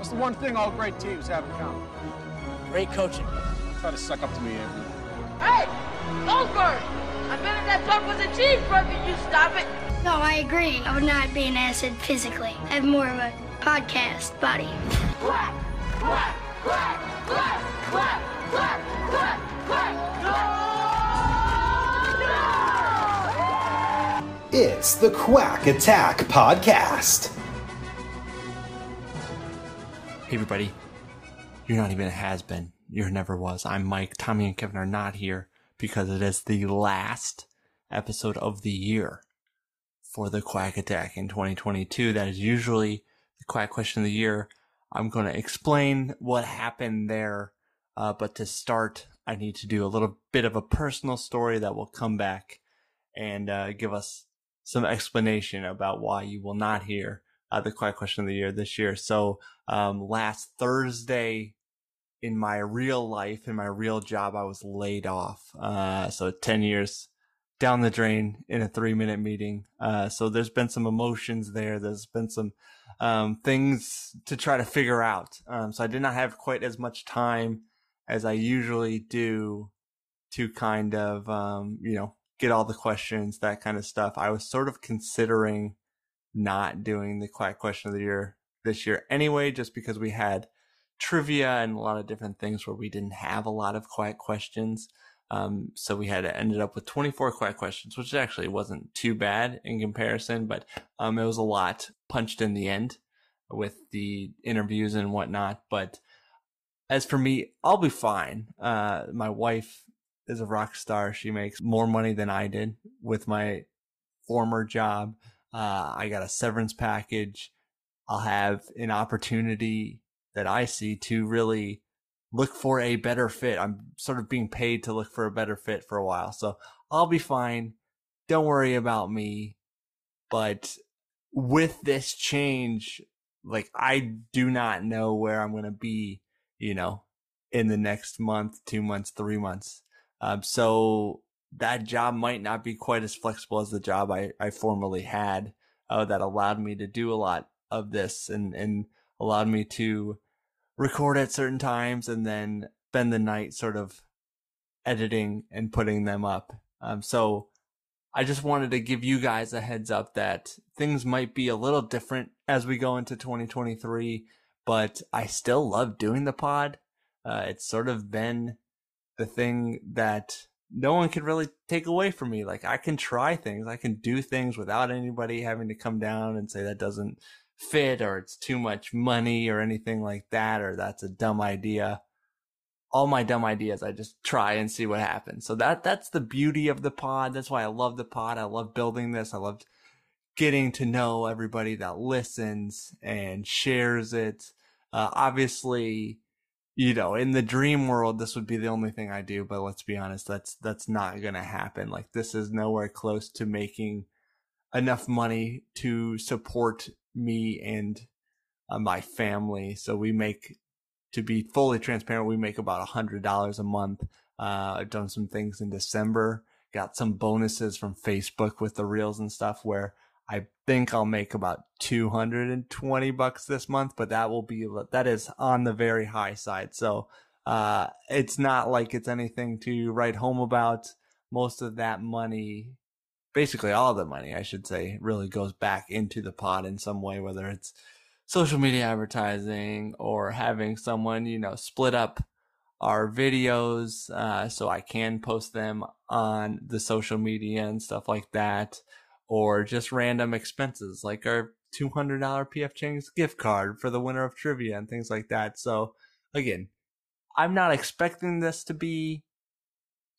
What's the one thing all great teams have in common? Great coaching. Try to suck up to me, Andrew. Hey, Goldberg! I bet if that dog was a cheeseburger, you stop it. No, I agree. I would not be an acid physically. I have more of a podcast body. Quack, quack, quack, quack, quack, quack, quack, quack. No! It's the Quack Attack Podcast. Hey everybody, you're not even a has been. You're never was. I'm Mike. Tommy and Kevin are not here because it is the last episode of the year for the Quack Attack in 2022. That is usually the Quack Question of the Year. I'm going to explain what happened there, uh, but to start, I need to do a little bit of a personal story that will come back and uh, give us some explanation about why you will not hear uh, the Quack Question of the Year this year. So um, last Thursday, in my real life, in my real job, I was laid off. Uh, so 10 years down the drain in a three minute meeting. Uh, so there's been some emotions there. There's been some um, things to try to figure out. Um, so I did not have quite as much time as I usually do to kind of, um, you know, get all the questions, that kind of stuff. I was sort of considering not doing the Quack Question of the Year this year anyway, just because we had trivia and a lot of different things where we didn't have a lot of quiet questions. Um, so we had ended up with 24 quiet questions, which actually wasn't too bad in comparison, but um, it was a lot punched in the end with the interviews and whatnot. But as for me, I'll be fine. Uh, my wife is a rock star. She makes more money than I did with my former job. Uh, I got a severance package. I'll have an opportunity that I see to really look for a better fit. I'm sort of being paid to look for a better fit for a while. So I'll be fine. Don't worry about me. But with this change, like I do not know where I'm going to be, you know, in the next month, two months, three months. Um, so that job might not be quite as flexible as the job I, I formerly had uh, that allowed me to do a lot of this and, and allowed me to record at certain times and then spend the night sort of editing and putting them up. Um, so I just wanted to give you guys a heads up that things might be a little different as we go into 2023, but I still love doing the pod. Uh, it's sort of been the thing that no one can really take away from me. Like I can try things, I can do things without anybody having to come down and say that doesn't fit or it's too much money or anything like that or that's a dumb idea. All my dumb ideas, I just try and see what happens. So that that's the beauty of the pod. That's why I love the pod. I love building this. I love getting to know everybody that listens and shares it. Uh, obviously, you know, in the dream world, this would be the only thing I do. But let's be honest, that's that's not gonna happen. Like this is nowhere close to making enough money to support me and uh, my family. So we make, to be fully transparent, we make about a hundred dollars a month. Uh, I've done some things in December, got some bonuses from Facebook with the reels and stuff where I think I'll make about 220 bucks this month, but that will be, that is on the very high side. So, uh, it's not like it's anything to write home about. Most of that money, basically all the money, I should say, really goes back into the pot in some way, whether it's social media advertising or having someone, you know, split up our videos uh, so I can post them on the social media and stuff like that, or just random expenses like our $200 PF Chang's gift card for the winner of trivia and things like that. So again, I'm not expecting this to be,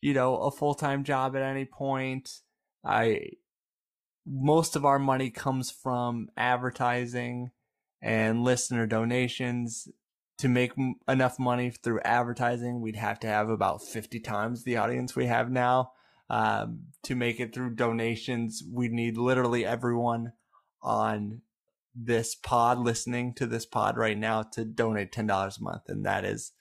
you know, a full time job at any point. I, most of our money comes from advertising and listener donations. To make enough money through advertising, we'd have to have about 50 times the audience we have now. Um, to make it through donations, we'd need literally everyone on this pod listening to this pod right now to donate $10 a month. And that is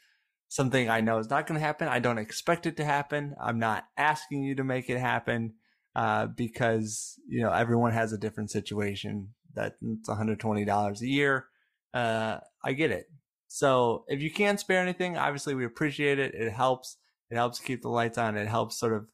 something I know is not going to happen. I don't expect it to happen. I'm not asking you to make it happen uh, because, you know, everyone has a different situation. That's $120 a year. Uh, I get it. So if you can spare anything, obviously we appreciate it. It helps. It helps keep the lights on. It helps sort of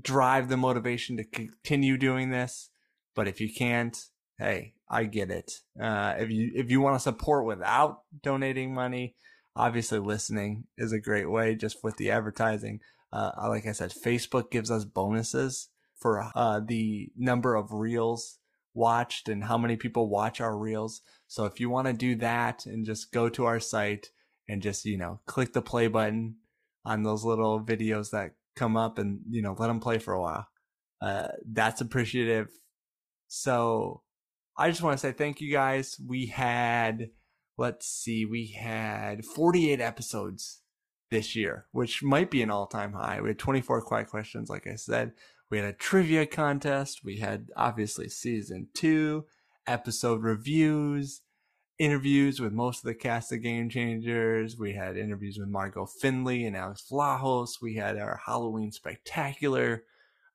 drive the motivation to continue doing this. But if you can't, hey, I get it. Uh, if you if you want to support without donating money, obviously listening is a great way. Just with the advertising, uh, like I said, Facebook gives us bonuses for uh, the number of reels watched and how many people watch our reels. So if you want to do that and just go to our site and just you know click the play button on those little videos that come up and you know let them play for a while, uh, that's appreciative. So I just want to say thank you guys. We had, let's see, we had 48 episodes this year, which might be an all time high. We had 24 quiet questions, like I said. We had a trivia contest. We had obviously season two, episode reviews, interviews with most of the cast of Game Changers. We had interviews with Margot Finley and Alex Vlahos. We had our Halloween spectacular.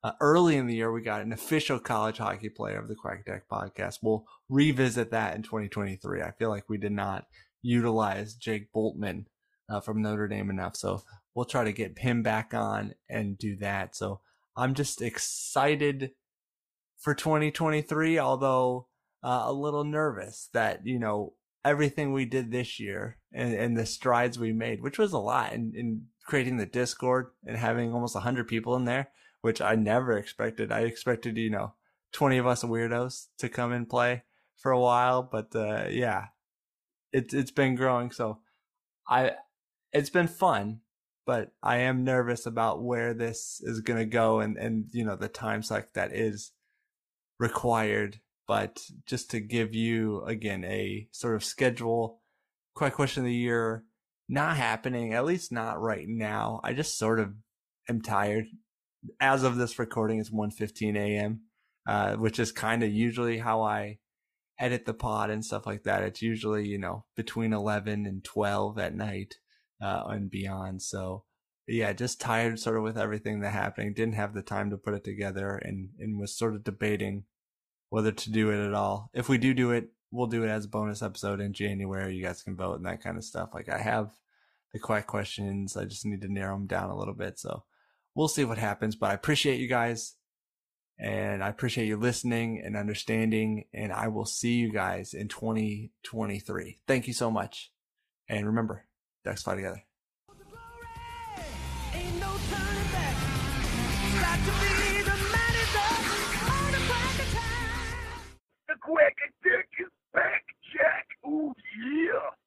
Uh, early in the year, we got an official college hockey player of the Quack Attack podcast. We'll revisit that in 2023. I feel like we did not utilize Jake Boltmann uh, from Notre Dame enough. So we'll try to get him back on and do that. So I'm just excited for 2023, although uh, a little nervous that, you know, everything we did this year and, and the strides we made, which was a lot in, in creating the Discord and having almost 100 people in there which I never expected. I expected, you know, 20 of us weirdos to come and play for a while, but uh, yeah, it's it's been growing. So I, it's been fun, but I am nervous about where this is gonna go and and you know the time suck that is required. But just to give you again a sort of schedule, Quack question of the year, not happening, at least not right now. I just sort of am tired as of this recording, it's 1.15 a.m., uh, which is kind of usually how I edit the pod and stuff like that. It's usually, you know, between 11 and 12 at night uh, and beyond. So, yeah, just tired sort of with everything that happening. Didn't have the time to put it together and, and was sort of debating whether to do it at all. If we do do it, we'll do it as a bonus episode in January. You guys can vote and that kind of stuff. Like I have the quiet questions. I just need to narrow them down a little bit. So we'll see what happens, but I appreciate you guys and I appreciate you listening and understanding. And I will see you guys in 2023. Thank you so much. And remember, Ducks fly together. The Quack Attack is back, Jack. Ooh, yeah.